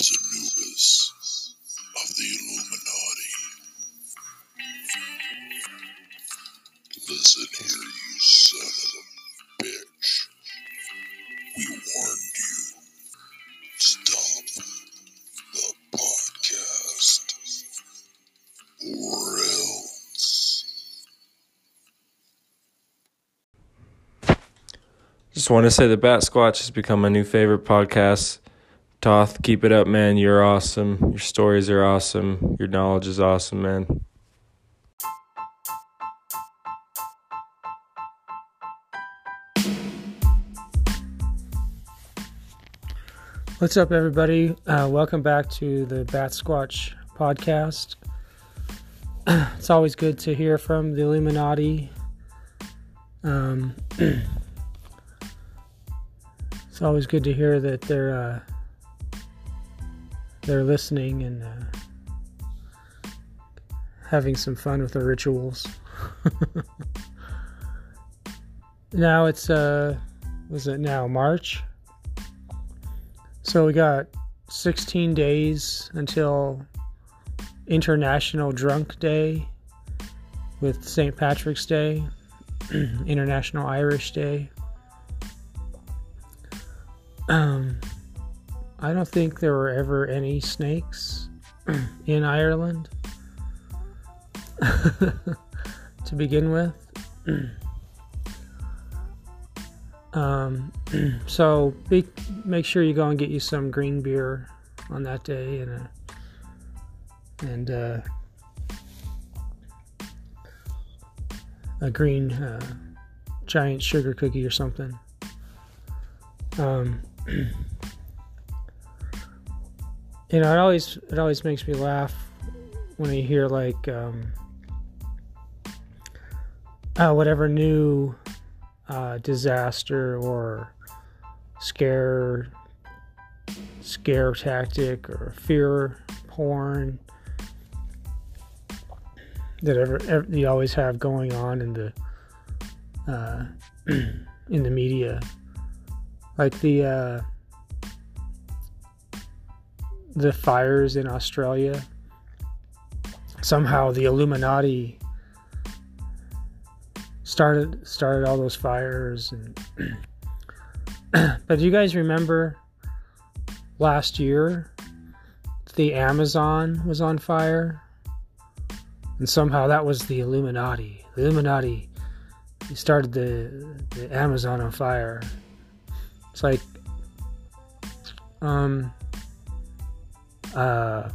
is Anubis of the Illuminati. Listen here, you son of a bitch. We warned you. Stop the podcast. Or else. Just want to say the Bat Squatch has become my new favorite podcast. Toth, keep it up, man. You're awesome. Your stories are awesome. Your knowledge is awesome, man. What's up, everybody? Uh, welcome back to the Bat Squatch podcast. it's always good to hear from the Illuminati. Um, it's always good to hear that they're uh, they're listening and uh, having some fun with the rituals. now it's uh, was it now March? So we got 16 days until International Drunk Day with St. Patrick's Day, International Irish Day. Um, I don't think there were ever any snakes in Ireland to begin with. Um, so be, make sure you go and get you some green beer on that day and a, and uh, a green uh, giant sugar cookie or something. Um, you know, it always it always makes me laugh when I hear like um, uh, whatever new uh, disaster or scare scare tactic or fear porn that ever, ever you always have going on in the uh, in the media. Like the uh, the fires in Australia somehow the Illuminati started started all those fires and but do you guys remember last year the Amazon was on fire? And somehow that was the Illuminati. The Illuminati started the the Amazon on fire. It's like um uh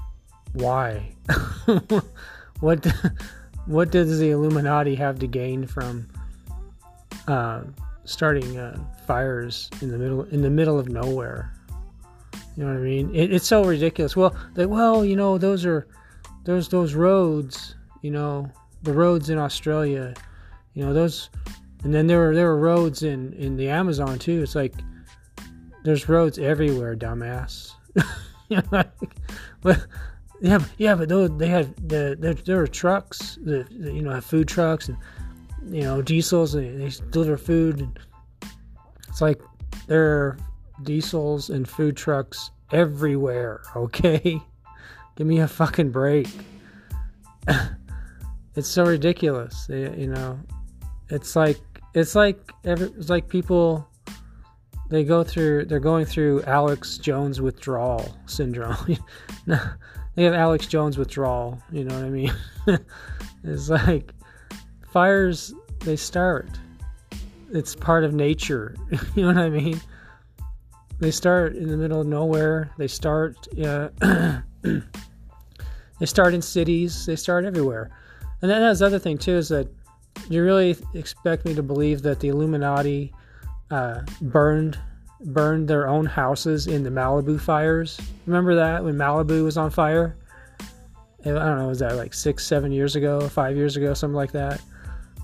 why what what does the Illuminati have to gain from uh, starting uh, fires in the middle in the middle of nowhere? You know what I mean? It, it's so ridiculous. Well, they, well, you know, those are those those roads. You know, the roads in Australia. You know those, and then there were there were roads in in the Amazon too. It's like there's roads everywhere, dumbass. like, well, yeah, yeah, but they have the there, there were trucks that you know have food trucks and you know diesels and they deliver food. And it's like there are diesels and food trucks everywhere. Okay, give me a fucking break. it's so ridiculous. You know, it's like it's like every, it's like people they go through they're going through Alex Jones withdrawal syndrome. they have Alex Jones withdrawal. You know what I mean? it's like fires. They start. It's part of nature. you know what I mean? They start in the middle of nowhere. They start. Uh, they start in cities. They start everywhere. And then that's the other thing too is that you really expect me to believe that the Illuminati uh, burned burned their own houses in the Malibu fires. Remember that when Malibu was on fire? I don't know, was that like six, seven years ago, five years ago, something like that?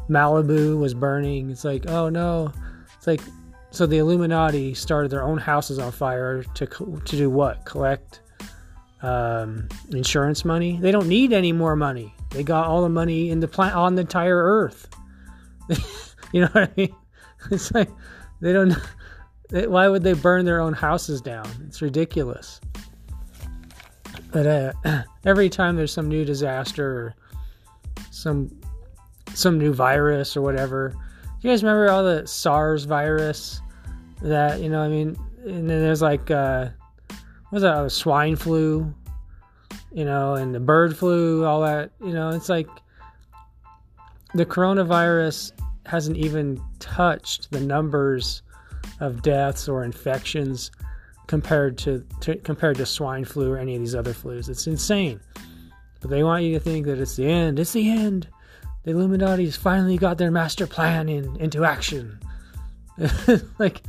Malibu was burning. It's like, oh no. It's like, so the Illuminati started their own houses on fire to to do what? Collect um, insurance money. They don't need any more money. They got all the money in the plant on the entire Earth. you know what I mean? It's like they don't. Why would they burn their own houses down? It's ridiculous. But uh, every time there's some new disaster or some some new virus or whatever, you guys remember all the SARS virus that you know? I mean, and then there's like uh, was that? Oh, swine flu, you know, and the bird flu, all that. You know, it's like the coronavirus hasn't even touched the numbers of deaths or infections compared to, to, compared to swine flu or any of these other flus. It's insane. But they want you to think that it's the end. It's the end. The Illuminati's finally got their master plan in, into action. like,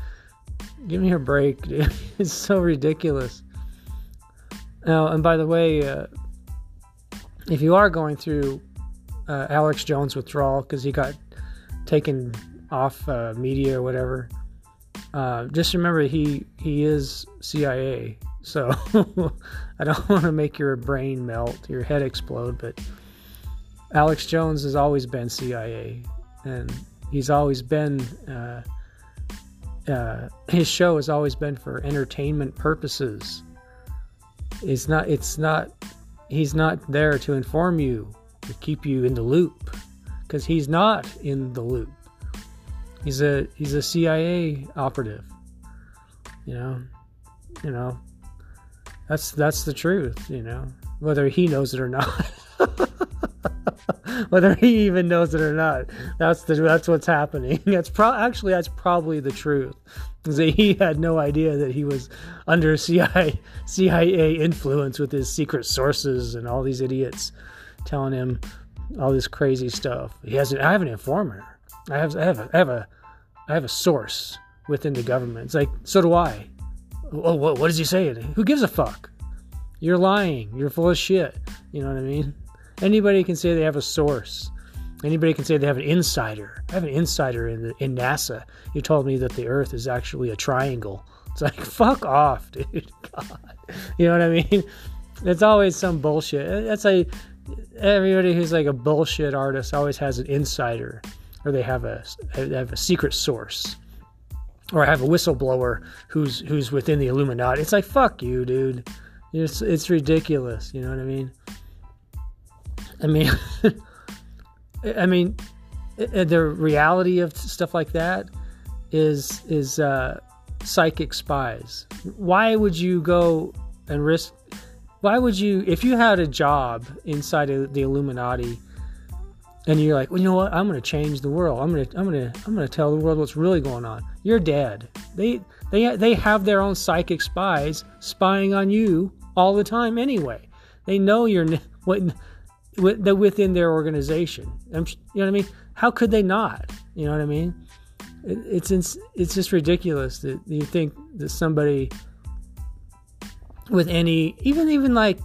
give me a break, dude. It's so ridiculous. Now, and by the way, uh, if you are going through uh, Alex Jones withdrawal because he got taken off uh, media or whatever, uh, just remember he he is CIA. So I don't want to make your brain melt, your head explode, but Alex Jones has always been CIA, and he's always been. Uh, uh, his show has always been for entertainment purposes. It's not. It's not. He's not there to inform you, to keep you in the loop, because he's not in the loop. He's a he's a CIA operative. You know, you know. That's that's the truth. You know, whether he knows it or not. whether he even knows it or not. That's the that's what's happening. That's pro- actually that's probably the truth. That he had no idea that he was under CIA CIA influence with his secret sources and all these idiots telling him all this crazy stuff. He has I have an informer. I have I have a, I have a I have a source within the government. It's like so do I. Oh, what, what is he saying? Who gives a fuck? You're lying. You're full of shit. You know what I mean? Anybody can say they have a source. Anybody can say they have an insider. I have an insider in the, in NASA. You told me that the Earth is actually a triangle. It's like fuck off, dude. God. You know what I mean? It's always some bullshit. That's like everybody who's like a bullshit artist always has an insider, or they have a they have a secret source, or I have a whistleblower who's who's within the Illuminati. It's like fuck you, dude. It's it's ridiculous. You know what I mean? I mean, I mean, the reality of stuff like that is is uh, psychic spies. Why would you go and risk? Why would you, if you had a job inside of the Illuminati, and you're like, well, you know what? I'm going to change the world. I'm going to, I'm going to, I'm going to tell the world what's really going on. You're dead. They, they, they have their own psychic spies spying on you all the time anyway. They know you're what within their organization. you know what I mean? How could they not? You know what I mean? It's it's just ridiculous that you think that somebody with any even even like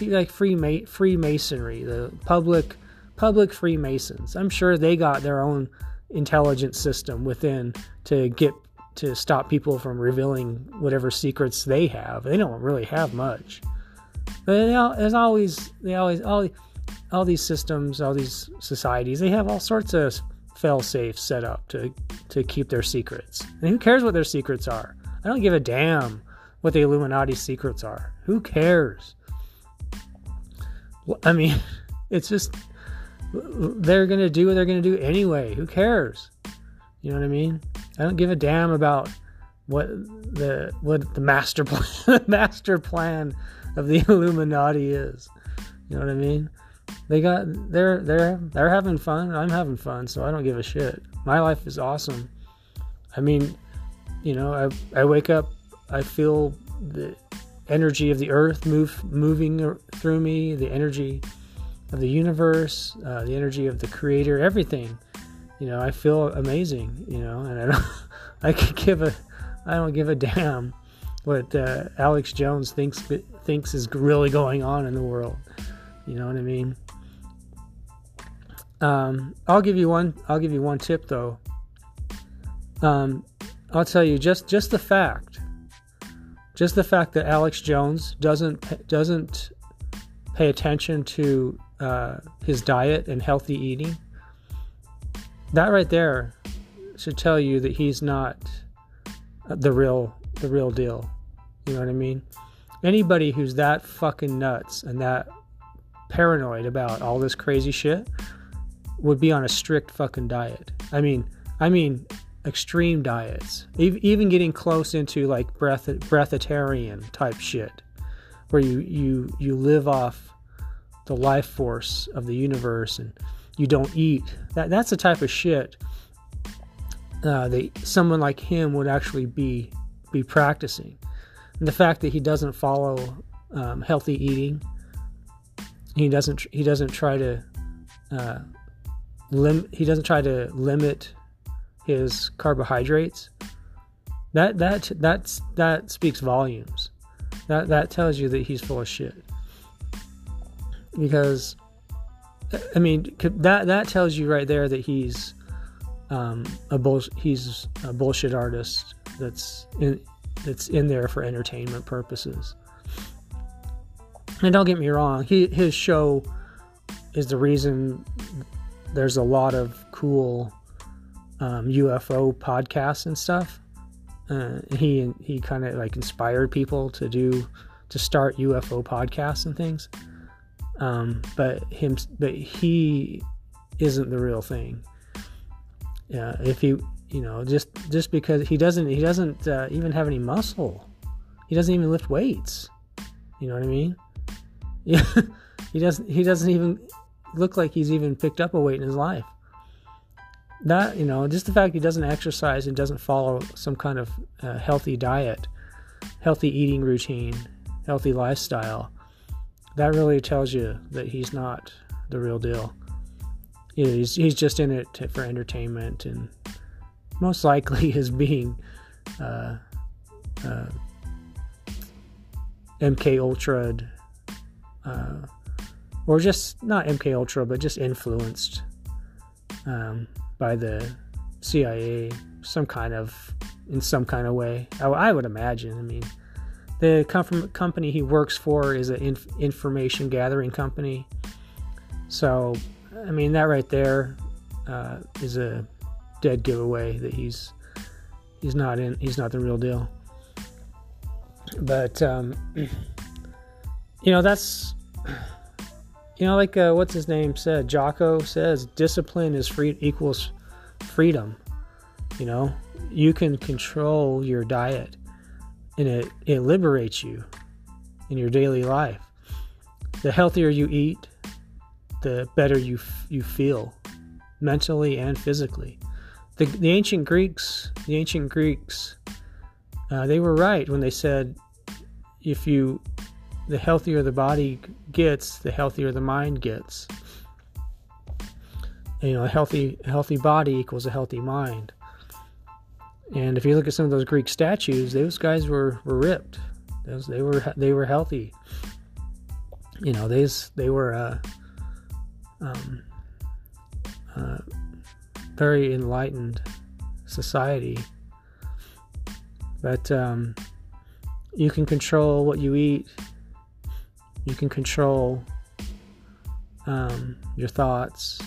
like free Freemasonry, the public public Freemasons. I'm sure they got their own intelligence system within to get to stop people from revealing whatever secrets they have. They don't really have much. But there's always they always all all these systems, all these societies, they have all sorts of fail safes set up to to keep their secrets. And who cares what their secrets are? I don't give a damn what the Illuminati secrets are. Who cares? I mean, it's just they're going to do what they're going to do anyway. Who cares? You know what I mean? I don't give a damn about what the what the master plan master plan of the Illuminati is. You know what I mean? They got they're they're they're having fun. I'm having fun, so I don't give a shit. My life is awesome. I mean, you know, I I wake up, I feel the energy of the earth move moving through me, the energy of the universe, uh, the energy of the creator, everything. You know, I feel amazing. You know, and I don't, I could give a, I don't give a damn what uh, Alex Jones thinks thinks is really going on in the world. You know what I mean? Um, I'll give you one. I'll give you one tip though. Um, I'll tell you just just the fact, just the fact that Alex Jones doesn't doesn't pay attention to uh, his diet and healthy eating. That right there should tell you that he's not the real the real deal. You know what I mean? anybody who's that fucking nuts and that paranoid about all this crazy shit would be on a strict fucking diet. I mean, I mean extreme diets. Even getting close into like breath breatharian type shit where you you you live off the life force of the universe and you don't eat. That that's the type of shit uh, that someone like him would actually be be practicing. And the fact that he doesn't follow um, healthy eating, he doesn't he doesn't try to uh, lim- he doesn't try to limit his carbohydrates. That that that's that speaks volumes. That that tells you that he's full of shit. Because I mean that that tells you right there that he's um, a bull, he's a bullshit artist that's in that's in there for entertainment purposes. And don't get me wrong, he, his show is the reason there's a lot of cool um, UFO podcasts and stuff. Uh, he he kind of like inspired people to do to start UFO podcasts and things. Um, but him, but he isn't the real thing. If he, you know, just just because he doesn't he doesn't uh, even have any muscle, he doesn't even lift weights. You know what I mean? Yeah, he doesn't he doesn't even look like he's even picked up a weight in his life. That you know, just the fact he doesn't exercise and doesn't follow some kind of uh, healthy diet, healthy eating routine, healthy lifestyle, that really tells you that he's not the real deal. You know, he's he's just in it to, for entertainment and most likely is being uh, uh, MK Ultra uh, or just not MK Ultra, but just influenced um, by the CIA, some kind of in some kind of way. I, I would imagine. I mean, the com- company he works for is an inf- information gathering company, so I mean that right there uh, is a dead giveaway that he's he's not in he's not the real deal. But um, you know that's you know, like uh, what's his name said, Jocko says, discipline is free equals freedom. You know, you can control your diet, and it it liberates you in your daily life. The healthier you eat, the better you you feel, mentally and physically. The the ancient Greeks, the ancient Greeks, uh, they were right when they said, if you the healthier the body gets, the healthier the mind gets. you know, a healthy healthy body equals a healthy mind. And if you look at some of those Greek statues, those guys were, were ripped. Those, they were they were healthy. You know, they they were uh, um, uh, very enlightened society. But um, you can control what you eat you can control um, your thoughts.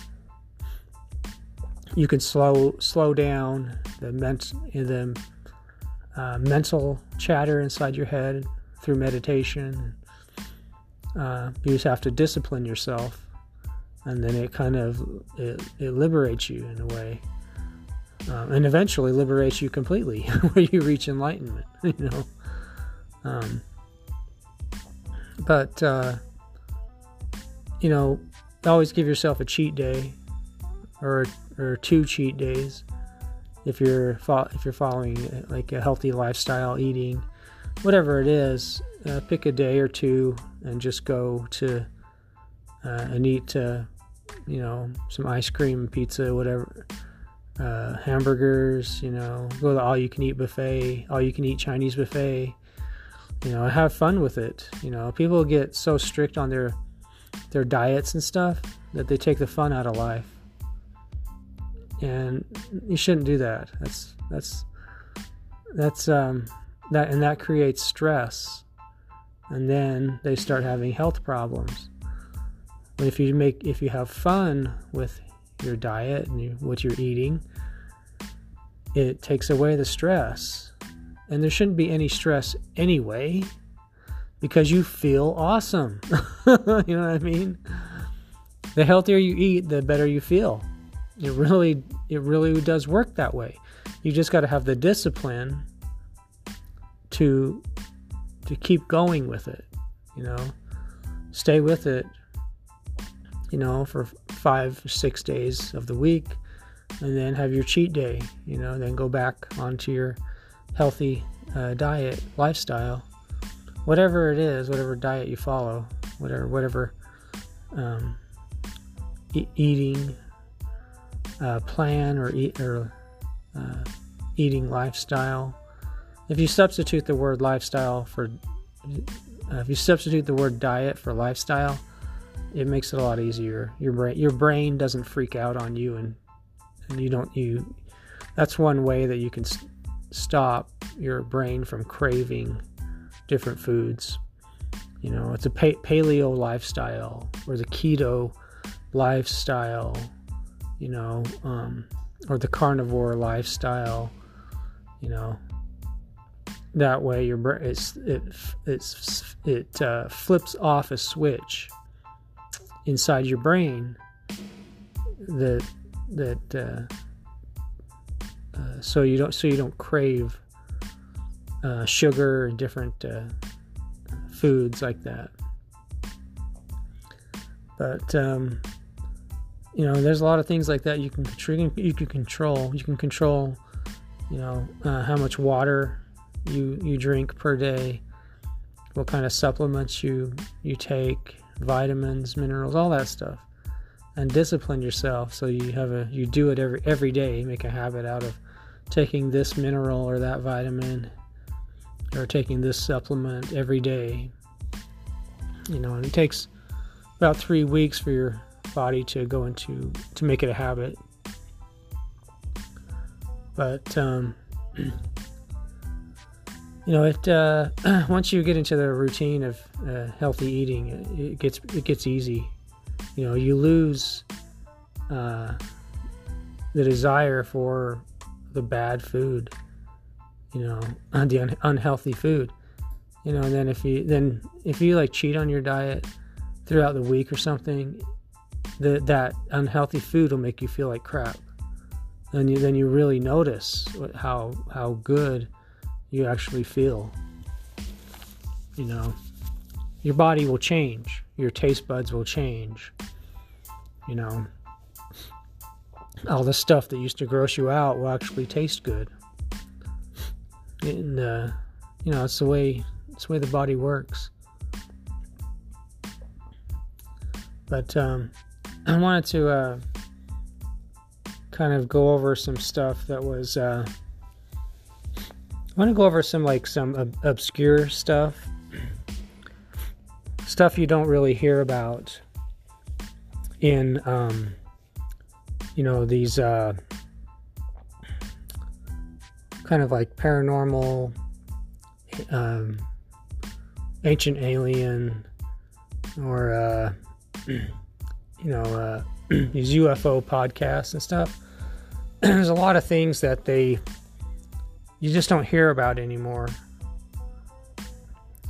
You can slow slow down the ment- the uh, mental chatter inside your head through meditation. Uh, you just have to discipline yourself, and then it kind of it, it liberates you in a way, um, and eventually liberates you completely, where you reach enlightenment. You know. Um, but uh, you know, always give yourself a cheat day, or or two cheat days, if you're fo- if you're following uh, like a healthy lifestyle, eating, whatever it is. Uh, pick a day or two and just go to uh, and eat, uh, you know, some ice cream, pizza, whatever, uh, hamburgers. You know, go to the all-you-can-eat buffet, all-you-can-eat Chinese buffet you know have fun with it you know people get so strict on their their diets and stuff that they take the fun out of life and you shouldn't do that that's that's that's um that and that creates stress and then they start having health problems but if you make if you have fun with your diet and you, what you're eating it takes away the stress and there shouldn't be any stress anyway. because you feel awesome. you know what I mean? The healthier you eat, the better you feel. It really it really does work that way. You just got to have the discipline to to keep going with it, you know. Stay with it, you know, for 5 6 days of the week and then have your cheat day, you know, then go back onto your healthy uh, diet lifestyle whatever it is whatever diet you follow whatever whatever um, e- eating uh, plan or eat or uh, eating lifestyle. If you substitute the word lifestyle for uh, if you substitute the word diet for lifestyle it makes it a lot easier. Your brain your brain doesn't freak out on you and and you don't you that's one way that you can st- stop your brain from craving different foods. You know, it's a paleo lifestyle or the keto lifestyle, you know, um, or the carnivore lifestyle, you know. That way, your brain it's, it it's it uh, flips off a switch inside your brain that that uh, uh, so you don't so you don't crave uh, sugar and different uh, foods like that. But um, you know, there's a lot of things like that you can you can control. You can control, you know, uh, how much water you you drink per day, what kind of supplements you you take, vitamins, minerals, all that stuff, and discipline yourself so you have a you do it every every day. Make a habit out of taking this mineral or that vitamin or taking this supplement every day. You know, and it takes about three weeks for your body to go into to make it a habit. But um, you know, it uh, once you get into the routine of uh, healthy eating, it, it, gets it gets easy. You know, you lose uh, the desire for the bad food you know, the un- unhealthy food. You know, and then if you then if you like cheat on your diet throughout the week or something, that unhealthy food will make you feel like crap. And you, then you really notice how how good you actually feel. You know, your body will change, your taste buds will change. You know, all the stuff that used to gross you out will actually taste good and uh, you know it's the way it's the way the body works. But um, I wanted to uh, kind of go over some stuff that was. Uh, I want to go over some like some ob- obscure stuff, stuff you don't really hear about in, um, you know, these uh, kind of like paranormal, um, ancient alien, or uh, you know uh, these UFO podcasts and stuff. There's a lot of things that they you just don't hear about anymore.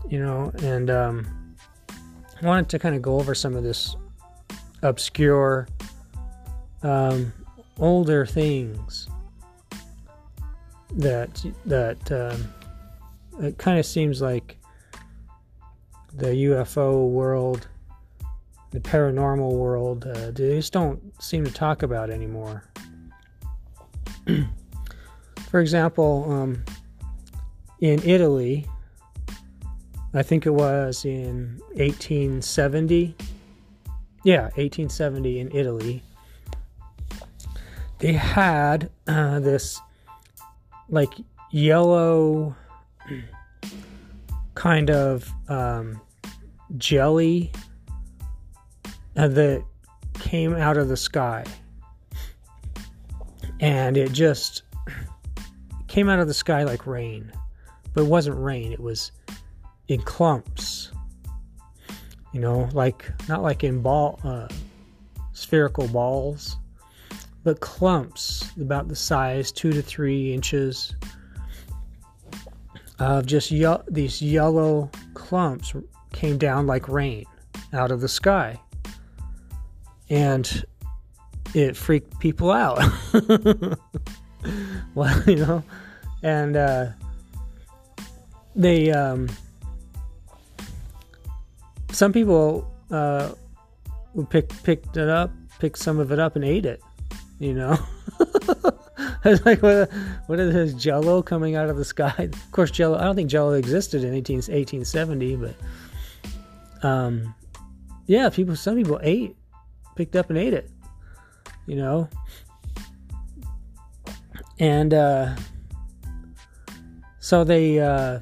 You know, and um, I wanted to kind of go over some of this obscure, um, older things that that um, it kind of seems like the UFO world, the paranormal world, uh, they just don't seem to talk about anymore. For example, um, in Italy, I think it was in 1870. Yeah, 1870 in Italy. They had uh, this like yellow kind of um, jelly that came out of the sky. And it just came out of the sky like rain. But it wasn't rain, it was in clumps. You know, like not like in ball uh, spherical balls but clumps about the size two to three inches of just ye- these yellow clumps came down like rain out of the sky. And it freaked people out. well, you know, and uh, they, um, some people uh, pick, picked it up, picked some of it up and ate it, you know. it's like what, what is this jello coming out of the sky of course jello i don't think jello existed in 18, 1870 but um yeah people some people ate picked up and ate it you know and uh so they uh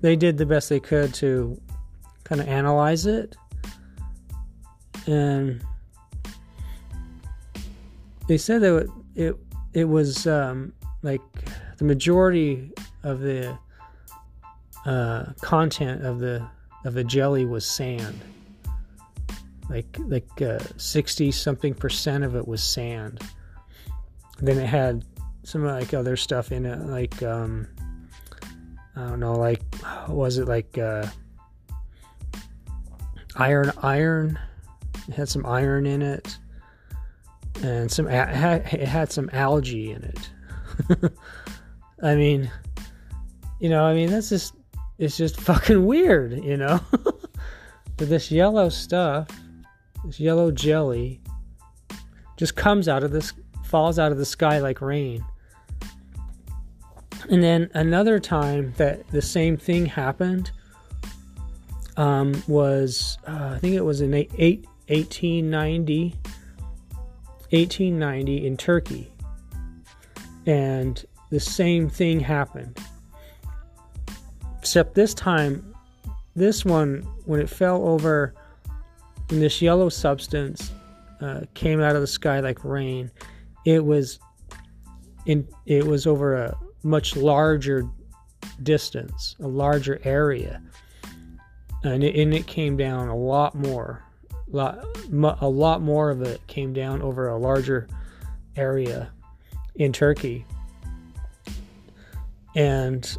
they did the best they could to kind of analyze it and they said that it it was um, like the majority of the uh, content of the of the jelly was sand. Like like sixty uh, something percent of it was sand. then it had some like other stuff in it, like um, I don't know, like was it like uh, iron? Iron. It had some iron in it and some it had some algae in it. I mean, you know, I mean that's just it's just fucking weird, you know. but this yellow stuff, this yellow jelly, just comes out of this, falls out of the sky like rain. And then another time that the same thing happened um, was, uh, I think it was in eight, 1890 1890 in Turkey. And the same thing happened. Except this time, this one, when it fell over, this yellow substance uh, came out of the sky like rain, it was in it was over a much larger distance, a larger area, and it, and it came down a lot more lot, a lot more of it came down over a larger area in Turkey. And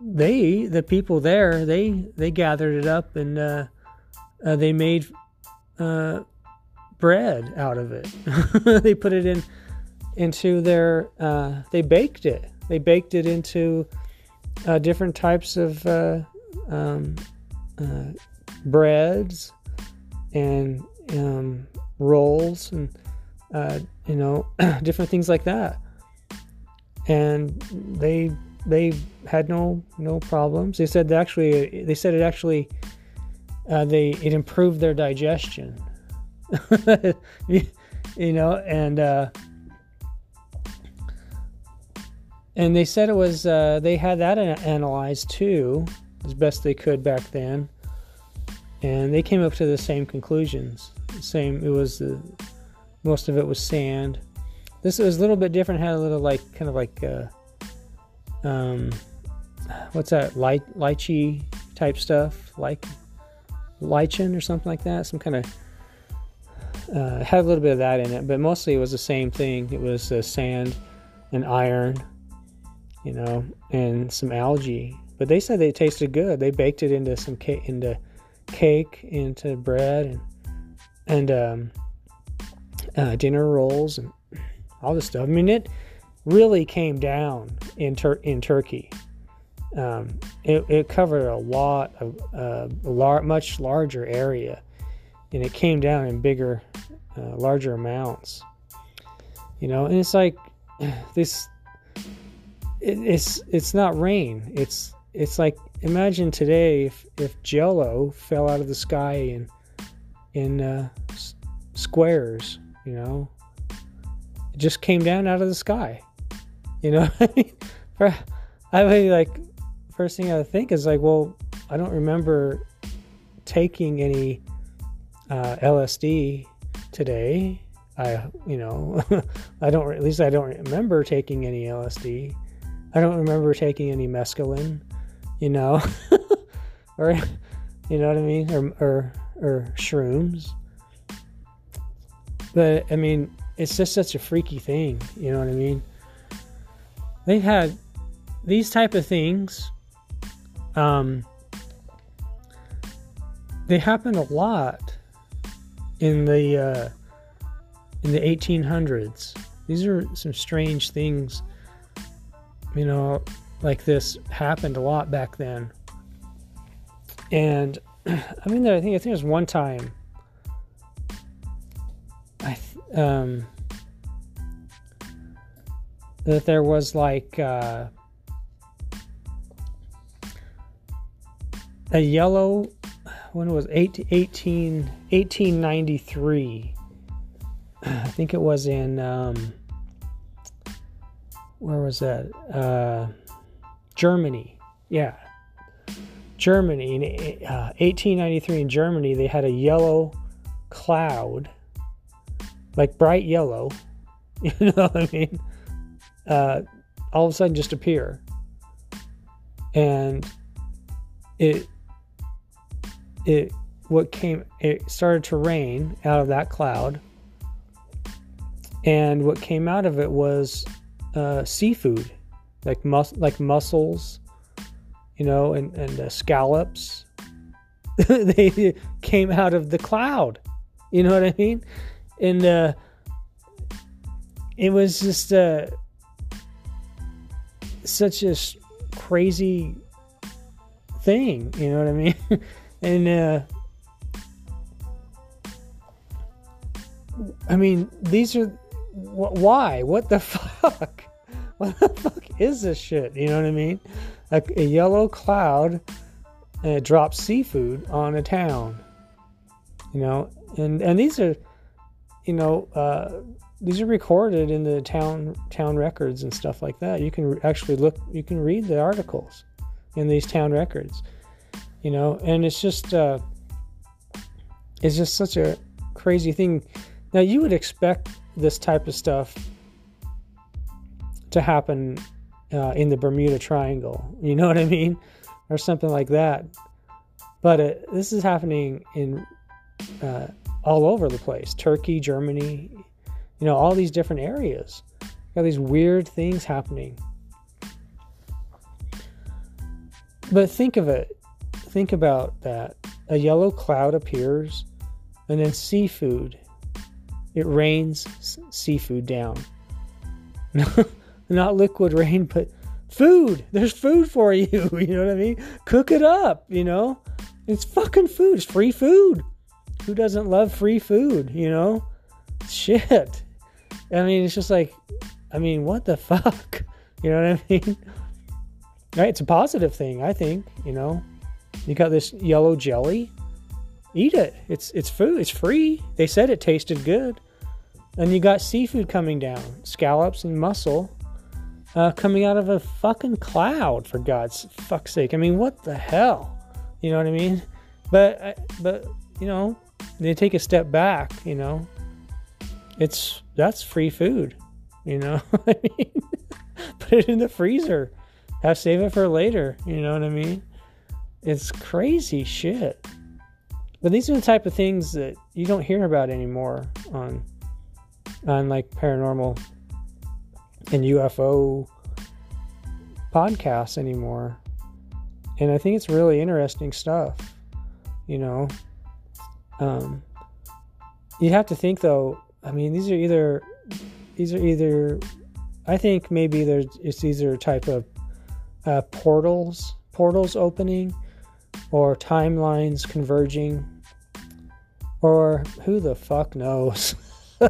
they, the people there, they they gathered it up and uh, uh, they made uh, bread out of it. they put it in into their. Uh, they baked it. They baked it into uh, different types of uh, um, breads and um, rolls and uh, you know different things like that and they they had no no problems they said actually they said it actually uh, they it improved their digestion you know and uh, and they said it was uh, they had that analyzed too as best they could back then and they came up to the same conclusions. The same, it was the most of it was sand. This was a little bit different. Had a little like kind of like uh, um, what's that light lychee type stuff, like lichen or something like that. Some kind of uh, had a little bit of that in it, but mostly it was the same thing. It was uh, sand and iron, you know, and some algae. But they said they tasted good. They baked it into some cake into cake into bread and and um, uh, dinner rolls and all this stuff. I mean, it really came down in Tur- in Turkey. Um, it, it, covered a lot of uh, a lar- much larger area, and it came down in bigger, uh, larger amounts. You know, and it's like this. It, it's it's not rain. It's it's like imagine today if, if jello fell out of the sky in in uh, s- squares you know it just came down out of the sky you know i mean like first thing i think is like well i don't remember taking any uh, lsd today i you know i don't at least i don't remember taking any lsd i don't remember taking any mescaline you know, or you know what I mean, or or or shrooms. But I mean, it's just such a freaky thing. You know what I mean? They've had these type of things. Um, they happened a lot in the uh, in the 1800s. These are some strange things, you know, like this happened a lot back then. And I mean, I think I think there's one time. I th- um that there was like uh, a yellow when it was 18, 18 1893 i think it was in um, where was that? Uh, germany. Yeah. Germany. In uh, 1893 in germany they had a yellow cloud like bright yellow you know what i mean? Uh, all of a sudden just appear. And it it what came it started to rain out of that cloud. And what came out of it was uh, seafood like mus- like mussels you know and and uh, scallops. They came out of the cloud. You know what i mean? And uh, it was just uh, such a crazy thing. You know what i mean and uh, I mean, these are wh- why? What the fuck? What the fuck is this shit? You know what I mean? Like a yellow cloud uh, drops seafood on a town. You know, and and these are, you know, uh, these are recorded in the town town records and stuff like that. You can actually look, you can read the articles in these town records you know and it's just uh it's just such a crazy thing. Now you would expect this type of stuff to happen uh, in the bermuda triangle you know what i mean? Or something like that. But it, this is happening in uh, all over the place. Turkey germany you know all these different areas. Got these weird things happening. But think of it think about that. A yellow cloud appears, and then seafood. It rains seafood down. Not liquid rain, but food. There's food for you. You know what I mean? Cook it up, you know? It's fucking food. It's free food. Who doesn't love free food, you know? Shit. I mean, it's just like, I mean, what the fuck? You know what I mean? Right? It's a positive thing, I think, you know? You got this yellow jelly. Eat it. It's it's food. It's free. They said it tasted good. And you got seafood coming down, scallops and mussel, uh, coming out of a fucking cloud. For God's fuck's sake! I mean, what the hell? You know what I mean? But but you know, they take a step back. You know, it's that's free food. You know, I mean, put it in the freezer. Have save it for later. You know what I mean? It's crazy shit. But these are the type of things that you don't hear about anymore on on like paranormal and UFO podcasts anymore. And I think it's really interesting stuff. You know, um, you have to think though. I mean, these are either these are either. I think maybe there's it's either a type of uh, portals portals opening or timelines converging, or who the fuck knows?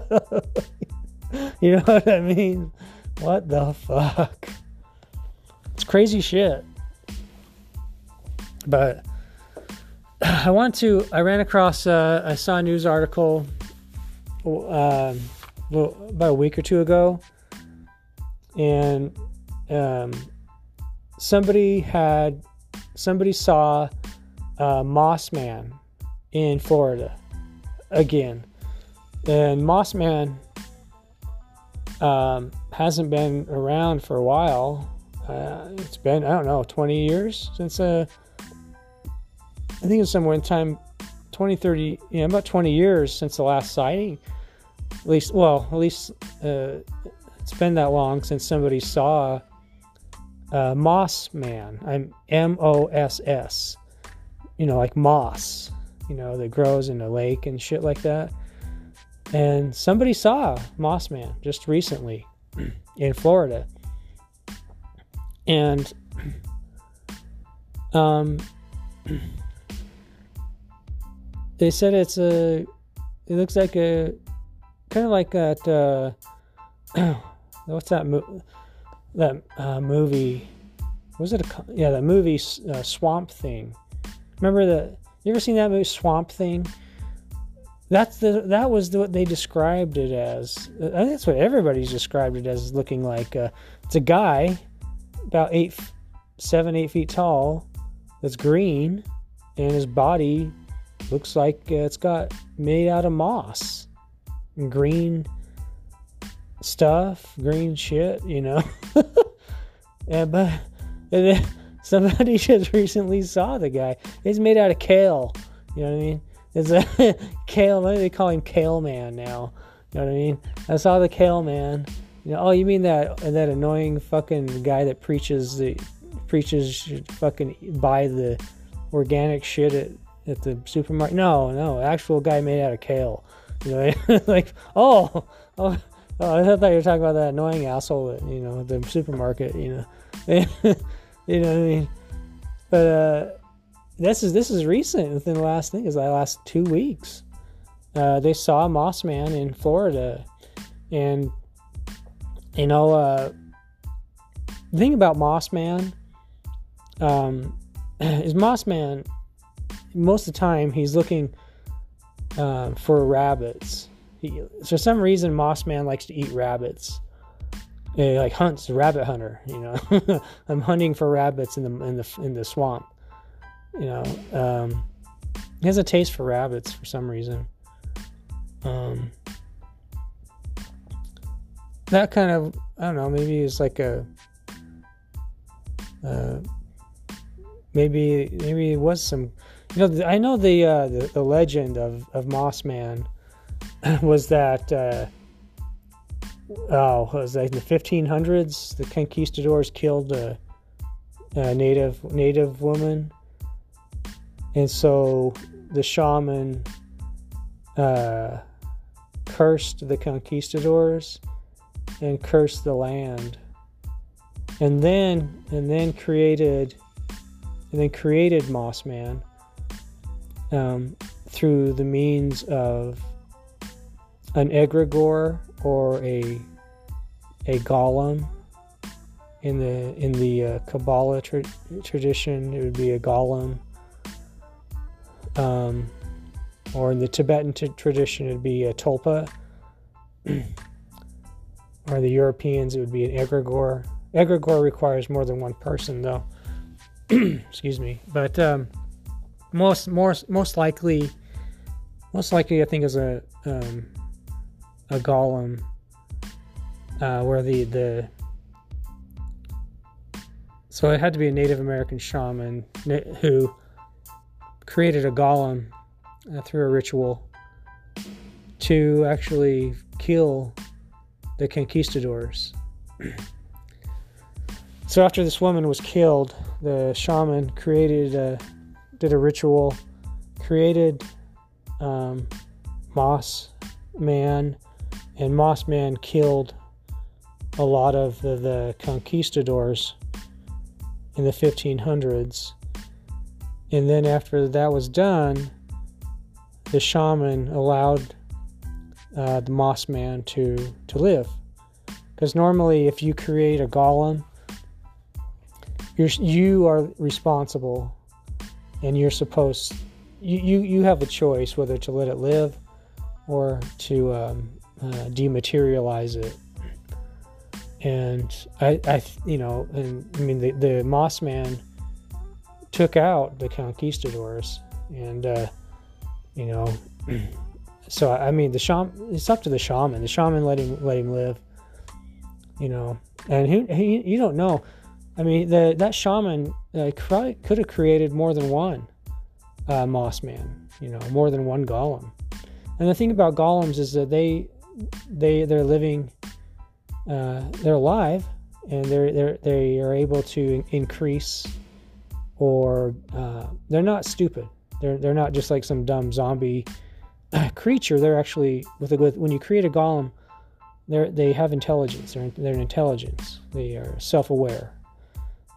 you know what I mean? What the fuck? It's crazy shit. But I want to. I ran across. Uh, I saw a news article uh, about a week or two ago, and um, somebody had somebody saw uh, Mossman in Florida again. And Mossman um, hasn't been around for a while. Uh, it's been, I don't know, 20 years since, uh, I think it's somewhere in time, 20, 30, yeah, about 20 years since the last sighting. At least, well, at least uh, it's been that long since somebody saw uh, Moss Man. I'm M O S S you know, like moss, you know, that grows in a lake and shit like that. And somebody saw Moss Man just recently in Florida. And um they said it's a it looks like a kind of like that uh what's that mo- that uh, movie was it a yeah that movie uh, swamp thing remember the you ever seen that movie swamp thing that's the that was the, what they described it as i think that's what everybody's described it as looking like uh, it's a guy about eight seven eight feet tall that's green and his body looks like uh, it's got made out of moss and green stuff, green shit, you know. yeah, but then somebody just recently saw the guy. He's made out of kale. You know what I mean? It's a kale. They call him Kale Man now. You know what I mean? I saw the Kale Man. You know, oh, you mean that that annoying fucking guy that preaches the preaches fucking buy the organic shit at at the supermarket? No, no, actual guy made out of kale. You know, like oh, oh, oh, I thought you were talking about that annoying asshole at you know the supermarket. You know, you know what I mean. But uh, this is this is recent. Within the last thing is the last two weeks, uh, they saw Moss Man in Florida, and you know, uh, the thing about Moss Man um, is Moss Man. Most of the time, he's looking uh, for rabbits. He, for some reason, Moss Man likes to eat rabbits. Like hunts, rabbit hunter. You know, I'm hunting for rabbits in the in the in the swamp. You know, um, he has a taste for rabbits for some reason. Um, that kind of I don't know. Maybe it's like a. Uh, maybe maybe it was some you know i know the uh, the, the, legend of, of moss man was that uh, oh it was like in the 1500s the conquistadors killed a, a native native woman. And so the shaman uh, cursed the conquistadors and cursed the land. And then and then created and then created Moss Man um, through the means of an egregore or a a golem. In the in the uh, Kabbalah tra- tradition, it would be a golem. Um, or in the Tibetan t- tradition, it'd be a tulpa. or the Europeans, it would be an egregore. Egregore requires more than one person, though. excuse me but um, most more most likely most likely i think is a um, a golem uh, where the the so it had to be a native american shaman who created a golem uh, through a ritual to actually kill the conquistadors. So after this woman was killed the shaman created a did a ritual, created um, Moss Man, and Moss Man killed a lot of the, the conquistadors in the 1500s. And then after that was done, the shaman allowed uh, the Moss Man to, to live. Because normally, if you create a golem, you're you are responsible and you're supposed you, you you have a choice whether to let it live or to um, uh, dematerialize it. And I, I you know and i mean the, the moss man took out the conquistadors and uh, you know so i mean the shaman it's up to the shaman. The shaman let him let him live you know. And he, he you don't know. I mean, the, that shaman uh, could have created more than one uh, Moss Man, you know, more than one golem. And the thing about golems is that they they they're living, uh, they're alive, and they're they're they are able to increase, or uh, they're not stupid. They're they're not just like some dumb zombie creature. They're actually with, a, with when you create a golem, they they have intelligence. They're they're an intelligence. They are self-aware,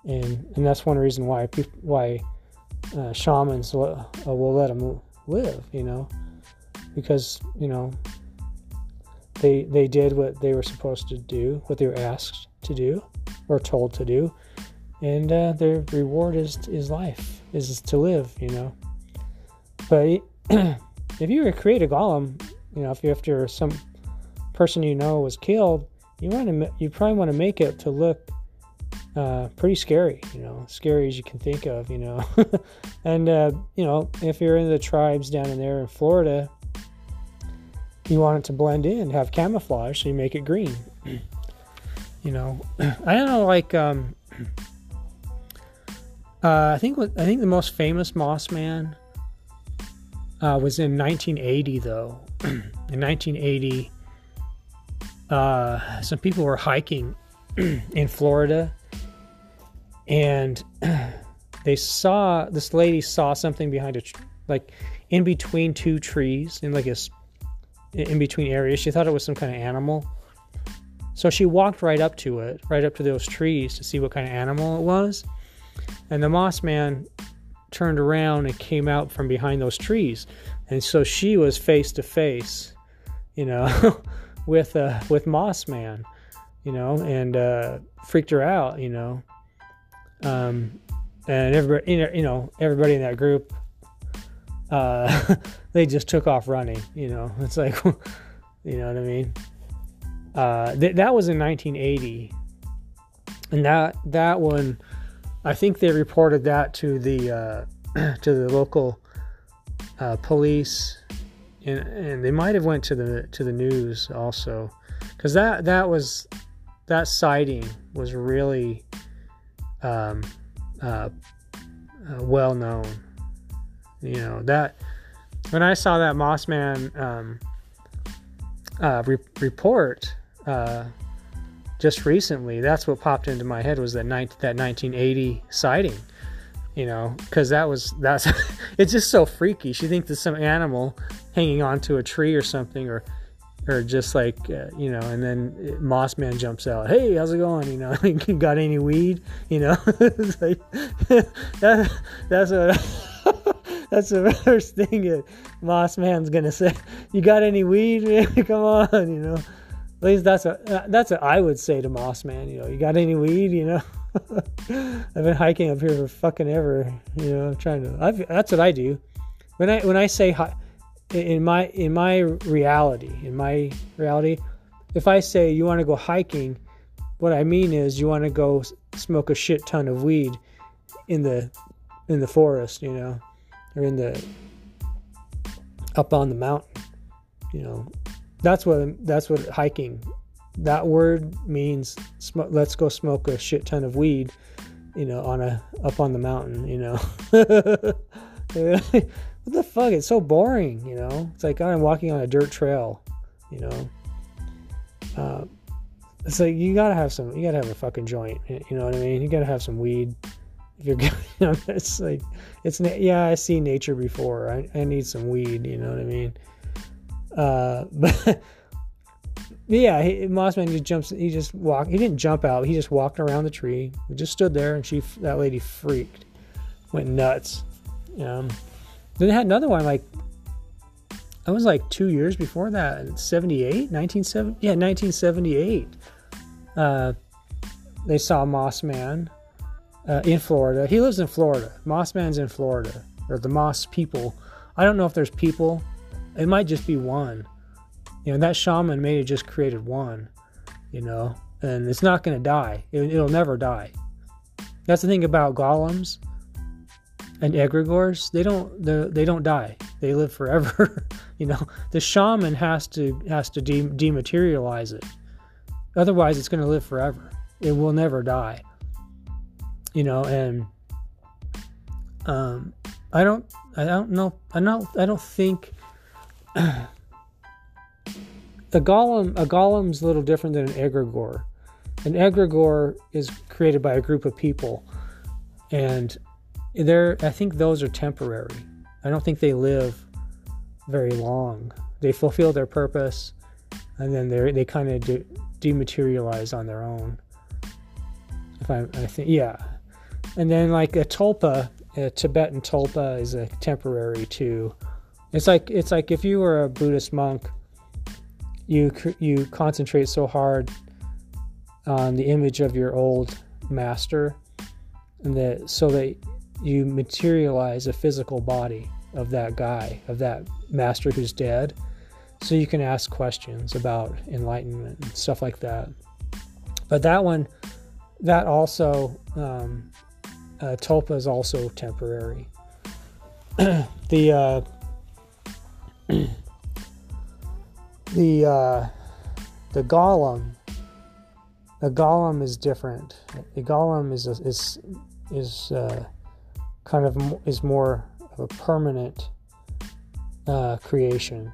and and that's one reason why why uh, shamans will, will let them live. You know, because you know they they did what they were supposed to do, what they were asked to do, or told to do, and uh, their reward is is life, is to live. You know, but if you were to create a golem, you know, if you after some person you know was killed, you want to you probably want to make it to look uh, pretty scary, you know, scary as you can think of, you know. and uh, you know, if you're in the tribes down in there in Florida, you want it to blend in, have camouflage, so you make it green. you know, I don't know, like um, uh, I think I think the most famous Moss Man uh, was in 1980, though. in 1980, uh, some people were hiking in Florida, and they saw this lady saw something behind a tr- like in between two trees in like a in between areas. She thought it was some kind of animal. So she walked right up to it, right up to those trees to see what kind of animal it was. And the moss man turned around and came out from behind those trees. And so she was face to face, you know, with uh, with Moss Man, you know, and uh, freaked her out, you know. Um, and everybody, you know, everybody in that group, uh, they just took off running. You know, it's like, you know what I mean. Uh, th- that was in 1980, and that that one I think they reported that to the uh, to the local uh, police, and, and they might have went to the to the news also, because that that was that sighting was really um, uh, uh, well known. You know that when I saw that Mossman um, uh, re- report uh, just recently, that's what popped into my head was that, that 1980 sighting. You know, because that was that's it's just so freaky. She thinks it's some animal hanging onto a tree or something, or or just like uh, you know, and then Moss Man jumps out. Hey, how's it going? You know, you got any weed? You know, like that, that's what that's the first thing that Moss Man's gonna say. You got any weed? Come on, you know. At least that's a uh, that's what I would say to Moss Man. You know, you got any weed? You know, I've been hiking up here for fucking ever. You know, I'm trying to. I've, that's what I do. When I when I say hi, in my in my reality, in my reality, if I say you want to go hiking, what I mean is you want to go smoke a shit ton of weed in the in the forest, you know, or in the up on the mountain, you know, that's what that's what hiking. That word means sm- let's go smoke a shit ton of weed, you know, on a up on the mountain, you know. what the fuck? It's so boring, you know. It's like I'm walking on a dirt trail, you know. Uh, it's like you gotta have some. You gotta have a fucking joint. You know what I mean? You gotta have some weed. If you're, you know, it's like it's yeah. I see nature before. I, I need some weed. You know what I mean? Uh, but yeah, he, Mossman just jumps. He just walked. He didn't jump out. He just walked around the tree. He just stood there, and she, that lady, freaked, went nuts. Um, then they had another one like I was like two years before that, 78, 1970, yeah, 1978. Uh, they saw Moss Man uh, in Florida. He lives in Florida. Moss Man's in Florida, or the Moss people. I don't know if there's people it might just be one. You know, that shaman may have just created one, you know, and it's not going to die. It, will never die. That's the thing about golems and egregores. They don't they don't die. They live forever. you know, the shaman has to has to de- dematerialize it. Otherwise, it's going to live forever. It will never die. You know, and um, I don't I don't know I don't I don't think a golem a golem's a little different than an egregore. An egregore is created by a group of people, and there I think those are temporary. I don't think they live very long. They fulfill their purpose, and then they they kind of de- dematerialize on their own. If I, I think, yeah, and then like a tulpa, a Tibetan tulpa is a temporary too. It's like it's like if you were a Buddhist monk, you you concentrate so hard on the image of your old master, and that so that you materialize a physical body of that guy, of that master who's dead, so you can ask questions about enlightenment and stuff like that. But that one, that also, um, uh, tulpa is also temporary. the uh, the uh, the golem, the golem is different. The golem is is is uh, kind of is more of a permanent uh, creation,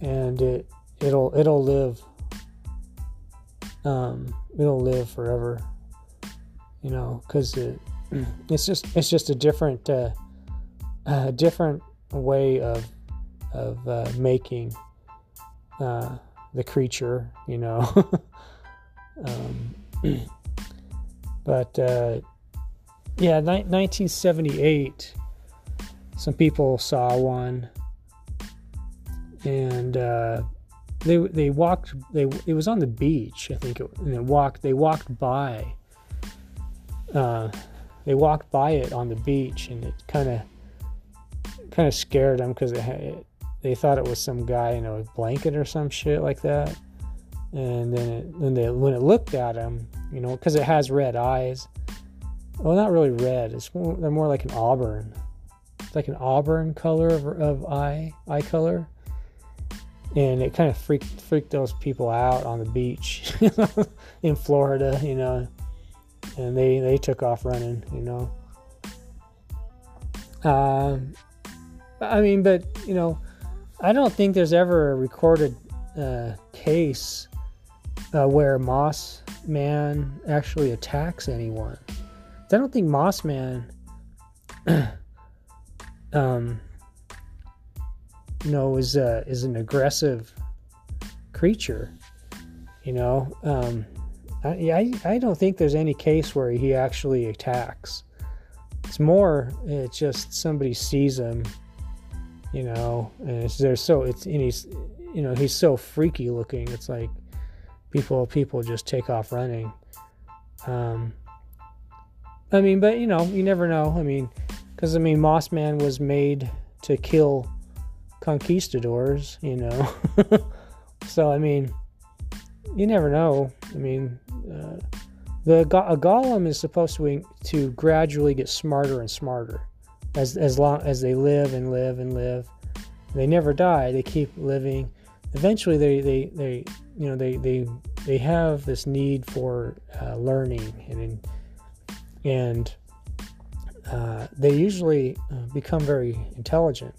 and it it'll it'll live um, it'll live forever. You know, because it it's just it's just a different uh, a different way of of uh, making uh, the creature. You know, um, but uh, yeah, ni- 1978. Some people saw one, and uh, they they walked. They it was on the beach, I think, it, and they walked. They walked by. Uh, they walked by it on the beach, and it kind of kind of scared them because they thought it was some guy in a blanket or some shit like that. And then it, then they when it looked at him, you know, because it has red eyes well, not really red. It's more, they're more like an auburn. It's like an auburn color of, of eye eye color, and it kind of freaked freaked those people out on the beach in Florida, you know, and they they took off running, you know. Um, I mean, but you know, I don't think there's ever a recorded uh, case uh, where Moss Man actually attacks anyone. I don't think Mossman, um, you know, is uh, is an aggressive creature. You know, um, I, I I don't think there's any case where he actually attacks. It's more, it's just somebody sees him, you know, and it's there's so it's and he's, you know, he's so freaky looking. It's like people people just take off running. Um, I mean, but you know, you never know. I mean, because I mean, Mossman was made to kill conquistadors, you know. so I mean, you never know. I mean, the a golem is supposed to to gradually get smarter and smarter as as long as they live and live and live. They never die. They keep living. Eventually, they they they you know they they they have this need for uh, learning and and uh, they usually uh, become very intelligent,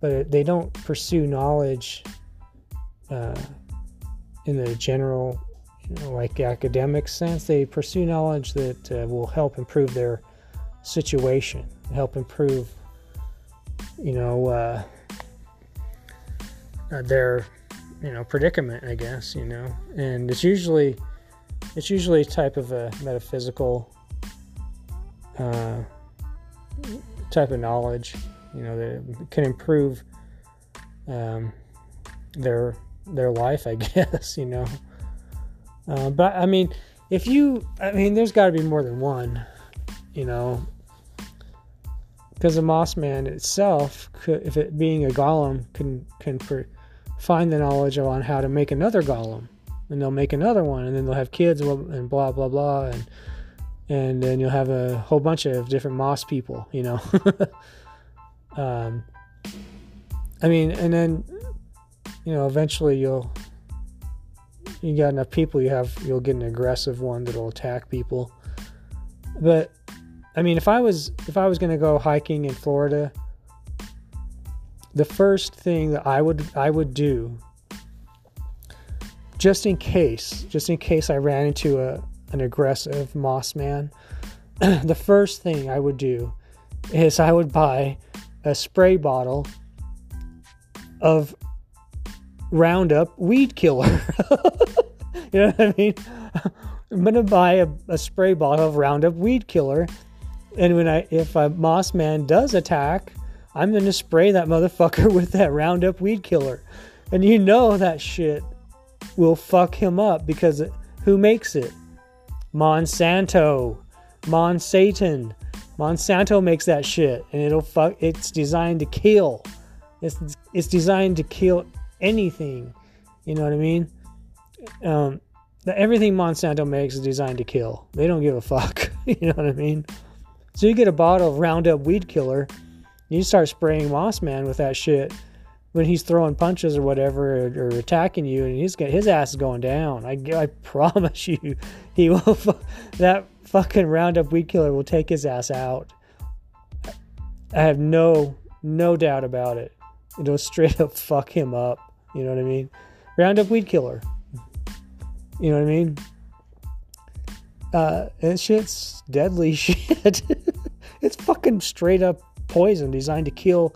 but they don't pursue knowledge uh, in the general, like academic sense. They pursue knowledge that uh, will help improve their situation, help improve, you know, uh, uh, their, you know, predicament. I guess you know, and it's usually, it's usually a type of a metaphysical uh, type of knowledge, you know, that can improve um, their their life, I guess, you know. Uh, but I mean, if you, I mean, there's got to be more than one, you know, because the Moss Man itself, could, if it being a golem, can can per, find the knowledge on how to make another golem, and they'll make another one, and then they'll have kids and blah blah blah, and and then you'll have a whole bunch of different moss people, you know. um, I mean, and then you know, eventually you'll you got enough people, you have you'll get an aggressive one that'll attack people. But I mean, if I was if I was going to go hiking in Florida, the first thing that I would I would do just in case, just in case I ran into a an aggressive moss man, the first thing I would do is I would buy a spray bottle of Roundup weed killer. you know what I mean? I'm gonna buy a, a, spray bottle of Roundup weed killer, and when I if a moss man does attack, I'm gonna spray that motherfucker with that Roundup weed killer, and you know that shit will fuck him up because who makes it? Monsanto, Monsatan. Monsanto makes that shit, and it'll fuck. It's designed to kill. It's it's designed to kill anything. You know what I mean? Um, everything Monsanto makes is designed to kill. They don't give a fuck. you know what I mean? So you get a bottle of Roundup weed killer, you start spraying Moss Man with that shit when he's throwing punches or whatever or, or attacking you, and he's got his ass is going down. I, I promise you, he will. that fucking Roundup weed killer will take his ass out. I have no no doubt about it. It'll straight up fuck him up. You know what I mean? Roundup weed killer. You know what I mean? Uh, and shit's deadly shit. it's fucking straight up poison designed to kill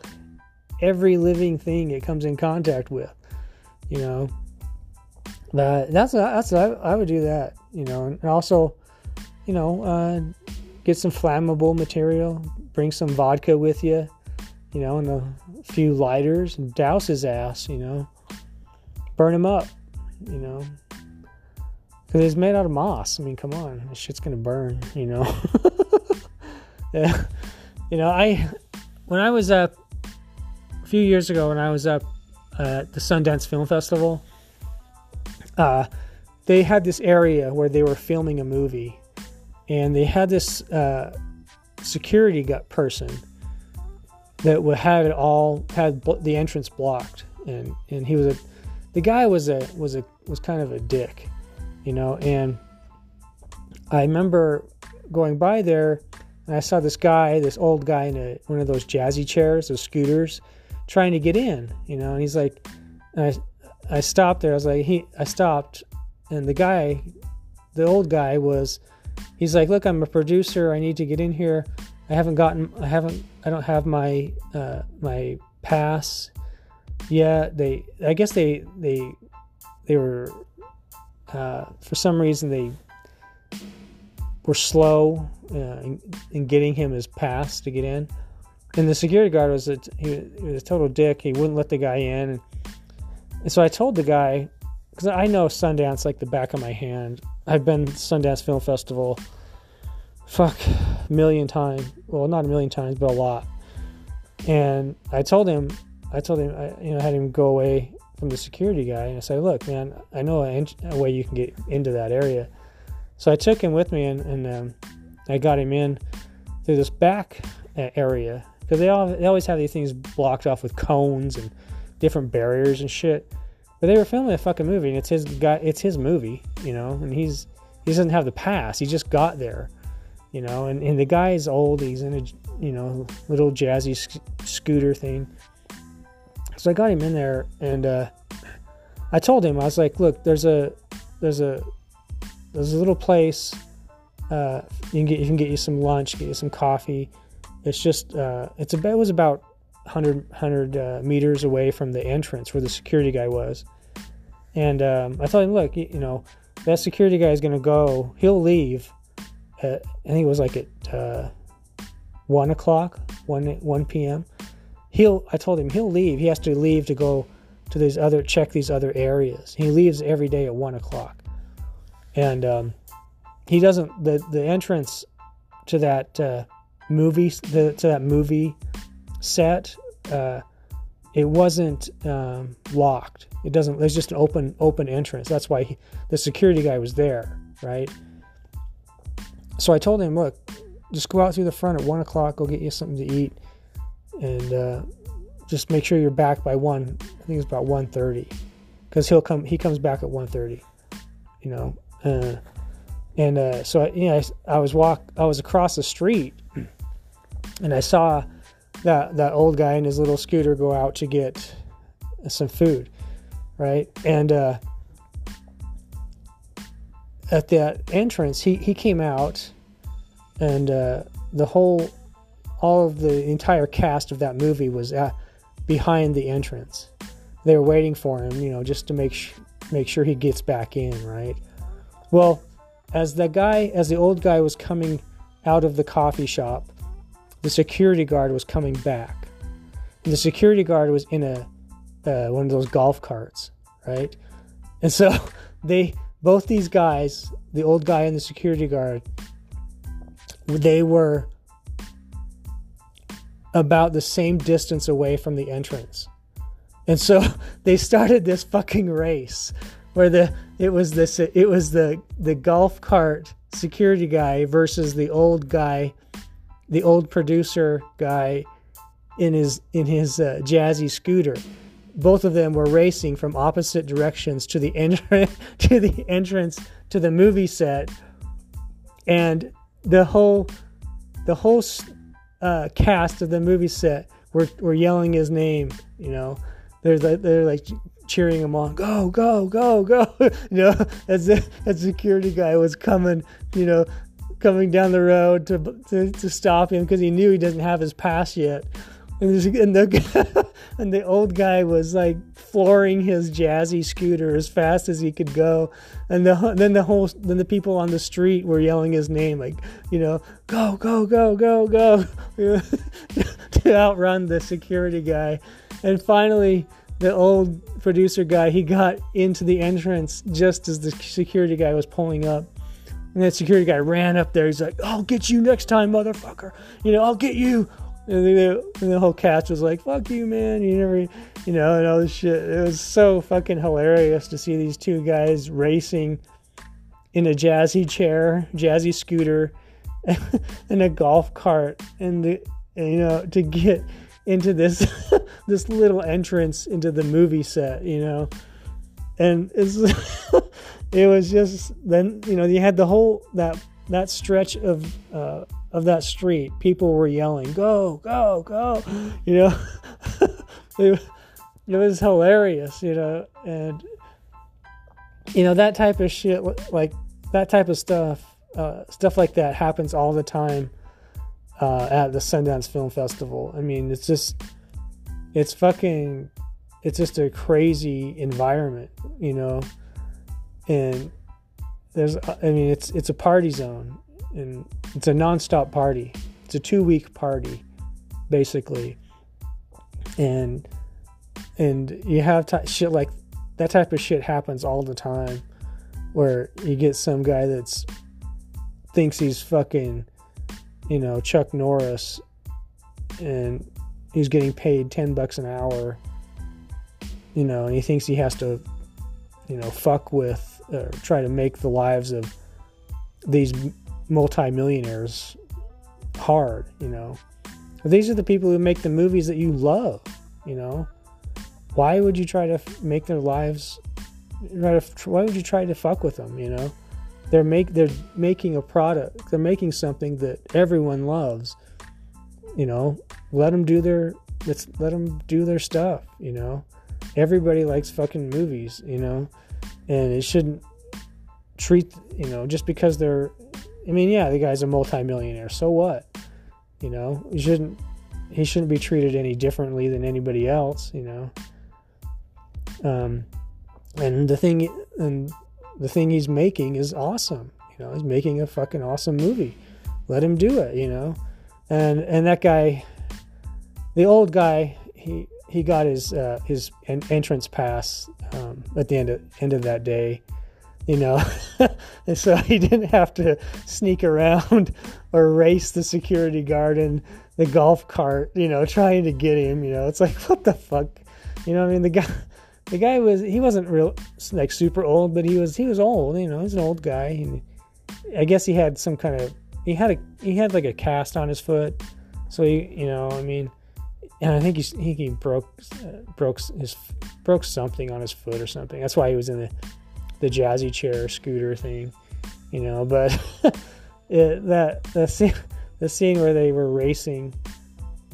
every living thing it comes in contact with. You know, that that's that's I, I would do that. You know, and also, you know, uh, get some flammable material. Bring some vodka with you. You know, and a few lighters and douse his ass. You know, burn him up. You know, because it's made out of moss. I mean, come on, this shit's gonna burn, you know. yeah, you know, I when I was up a few years ago when I was up at the Sundance Film Festival, uh, they had this area where they were filming a movie, and they had this uh, security gut person that would have it all had the entrance blocked, and and he was a the guy was a was a was kind of a dick you know. And I remember going by there and I saw this guy, this old guy in a, one of those jazzy chairs, those scooters, trying to get in, you know. And he's like, I, I stopped there. I was like, he, I stopped, and the guy, the old guy was, he's like, look, I'm a producer. I need to get in here. I haven't gotten, I haven't, I don't have my, uh, my pass yet. They, I guess they, they, they were uh, for some reason they were slow uh, in, in, getting him his pass to get in. And the security guard was a, he, was a total dick. He wouldn't let the guy in. And, and so I told the guy, because I know Sundance like the back of my hand. I've been Sundance Film Festival, fuck, a million times. Well, not a million times, but a lot. And I told him, I told him, I, you know, I had him go away from the security guy and I said, "Look, man, I know a, a way you can get into that area." So I took him with me and, and um, I got him in through this back uh, area because they all they always have these things blocked off with cones and different barriers and shit. But they were filming a fucking movie and it's his guy, it's his movie, you know, and he's he doesn't have the pass. He just got there, you know, and, and the guy's old. He's in a you know little jazzy sc- scooter thing so I got him in there, and uh, I told him I was like, "Look, there's a there's a there's a little place. Uh, you can get you can get you some lunch, get you some coffee. It's just uh, it's a it was about 100 100 uh, meters away from the entrance where the security guy was. And um, I told him, look, you, you, know, that security guy is to go. He'll leave. At, I think it was like at uh, one o'clock, one one p.m he'll I told him he'll leave. He has to leave to go to these other check these other areas. He leaves every day at one o'clock, and um, he doesn't the the entrance to that uh, movie the, to that movie set. Uh, it wasn't um, locked. It doesn't. There's just an open open entrance. That's why he, the security guy was there, right? So I told him, look, just go out through the front at one o'clock. Go get you something to eat and uh, just make sure you're back by one. I think it's about 1:30, because he'll come. He comes back at 1:30. You know, uh, and uh, so I, you know, I, I, was walk. I was across the street, and I saw that that old guy in his little scooter go out to get some food, right? And uh, at that entrance, he he came out, and uh, the whole all of the entire cast of that movie was at, behind the entrance. They were waiting for him, you know, just to make sh- make sure he gets back in, right? Well, as the guy, as the old guy was coming out of the coffee shop, the security guard was coming back. And the security guard was in a uh, one of those golf carts, right? And so they both these guys, the old guy and the security guard, they were about the same distance away from the entrance. And so they started this fucking race where the it was this it was the the golf cart security guy versus the old guy, the old producer guy in his in his uh, jazzy scooter. Both of them were racing from opposite directions to the entrance to the entrance to the movie set, and the whole the whole uh, cast of the movie set were were yelling his name. You know, they're like, they're like cheering him on, go, go, go, go. you know, as the security guy was coming, you know, coming down the road to to, to stop him because he knew he doesn't have his pass yet. And, and the and the old guy was like flooring his jazzy scooter as fast as he could go, and the, then the whole then the people on the street were yelling his name like you know go go go go go to outrun the security guy, and finally the old producer guy he got into the entrance just as the security guy was pulling up. And that security guy ran up there. He's like, "I'll get you next time, motherfucker. You know, I'll get you." And the, and the, whole cast was like, "Fuck you, man! You never, you know, and all this shit." It was so fucking hilarious to see these two guys racing in a jazzy chair, jazzy scooter, and a golf cart, and the, and, you know, to get into this this little entrance into the movie set, you know, and it's it was just then you know you had the whole that that stretch of uh, of that street, people were yelling, "Go, go, go!" You know, it, it was hilarious, you know, and you know that type of shit, like that type of stuff, uh, stuff like that happens all the time uh, at the Sundance Film Festival. I mean, it's just, it's fucking, it's just a crazy environment, you know, and there's, I mean, it's it's a party zone and it's a nonstop party. It's a two week party, basically, and and you have t- shit like that type of shit happens all the time, where you get some guy that's thinks he's fucking, you know, Chuck Norris, and he's getting paid ten bucks an hour. You know, and he thinks he has to, you know, fuck with or try to make the lives of these multimillionaires hard, you know. These are the people who make the movies that you love, you know. Why would you try to make their lives why would you try to fuck with them, you know? They're make they're making a product. They're making something that everyone loves. You know, let them do their let's let them do their stuff, you know. Everybody likes fucking movies, you know. And it shouldn't treat, you know, just because they're I mean, yeah, the guy's a multimillionaire. So what? You know, he shouldn't he shouldn't be treated any differently than anybody else. You know. Um, and the thing and the thing he's making is awesome. You know, he's making a fucking awesome movie. Let him do it. You know, and and that guy, the old guy, he he got his uh, his entrance pass um, at the end of end of that day you know and so he didn't have to sneak around or race the security guard in the golf cart you know trying to get him you know. It's like what the fuck? You know i mean? The guy the guy was he wasn't real like super old but he was he was old you know he's an old guy and i guess he had some kind of he had a he had like a cast on his foot. So he you know i mean and I think he he broke uh, broke his broke something on his foot or something. That's why he was in the the jazzy chair scooter thing, you know. But it, that the scene, the scene where they were racing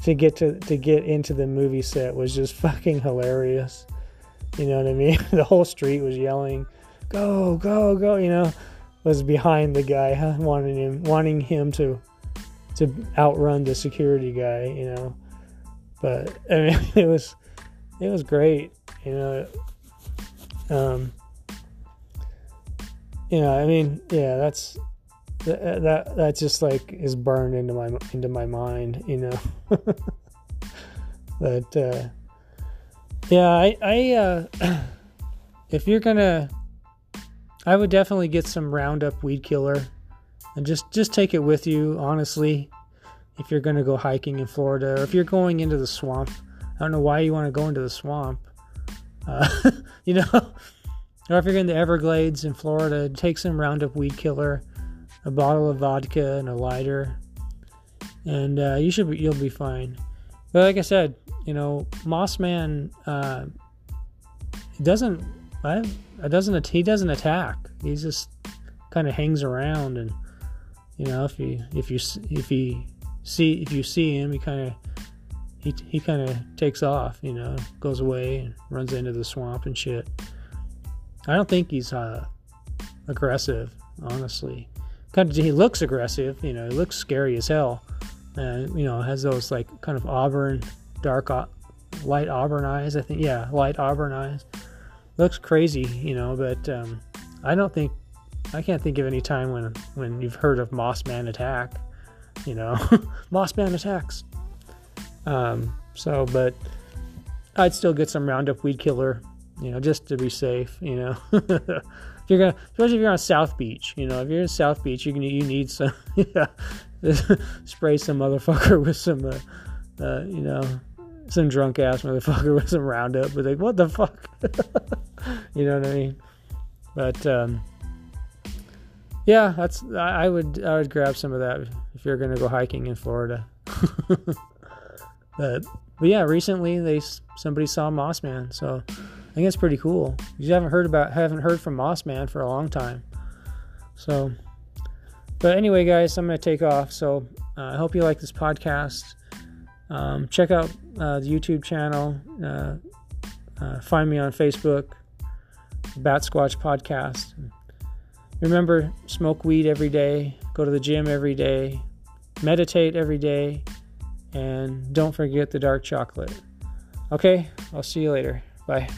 to get to to get into the movie set was just fucking hilarious. You know what I mean? the whole street was yelling, "Go, go, go!" You know, was behind the guy, huh? wanting him wanting him to to outrun the security guy, you know. But I mean, it was it was great, you know. Um, you know, I mean, yeah, that's that that that just like is burned into my into my mind, you know. but uh, yeah, I I uh, if you're gonna, I would definitely get some Roundup weed killer, and just just take it with you. Honestly, if you're gonna go hiking in Florida, or if you're going into the swamp, I don't know why you want to go into the swamp. Uh, you know, or if you're in the Everglades in Florida, take some Roundup weed killer a bottle of vodka and a lighter, and uh, you should be, you'll be fine. But like I said, you know, Mossman uh, doesn't I, doesn't he doesn't attack. He just kind of hangs around, and you know, if you if you if he see if you see him, he kind of he he kind of takes off. You know, goes away and runs into the swamp and shit. I don't think he's uh, aggressive, honestly kind of he looks aggressive. You know, he looks scary as hell, and you know has those like kind of auburn, dark, light auburn eyes. I think yeah, light auburn eyes. Looks crazy, you know, but um, I don't think I can't think of any time when when you've heard of Mossman attack. You know, Mossman attacks. Um, so, but I'd still get some Roundup weed killer, you know, just to be safe. You know. if you're gonna, especially if you're on South Beach, you know, if you're in South Beach, you can you need some, yeah, spray some motherfucker with some, uh, uh, you know, some drunk ass motherfucker with some Roundup, but like, what the fuck, you know what I mean? But um, yeah, that's I, I would I would grab some of that if you're gonna go hiking in Florida. but but yeah, recently they somebody saw Mossman, so I think it's pretty cool. You haven't heard about haven't heard from Mossman for a long time. So, but anyway, guys, I'm gonna take off. So uh, I hope you like this podcast. Um, check out uh, the YouTube channel. Uh, uh find me on Facebook, Bat Squatch Podcast. Remember, smoke weed every day. Go to the gym every day. Meditate every day. And don't forget the dark chocolate. Okay, I'll see you later. Bye.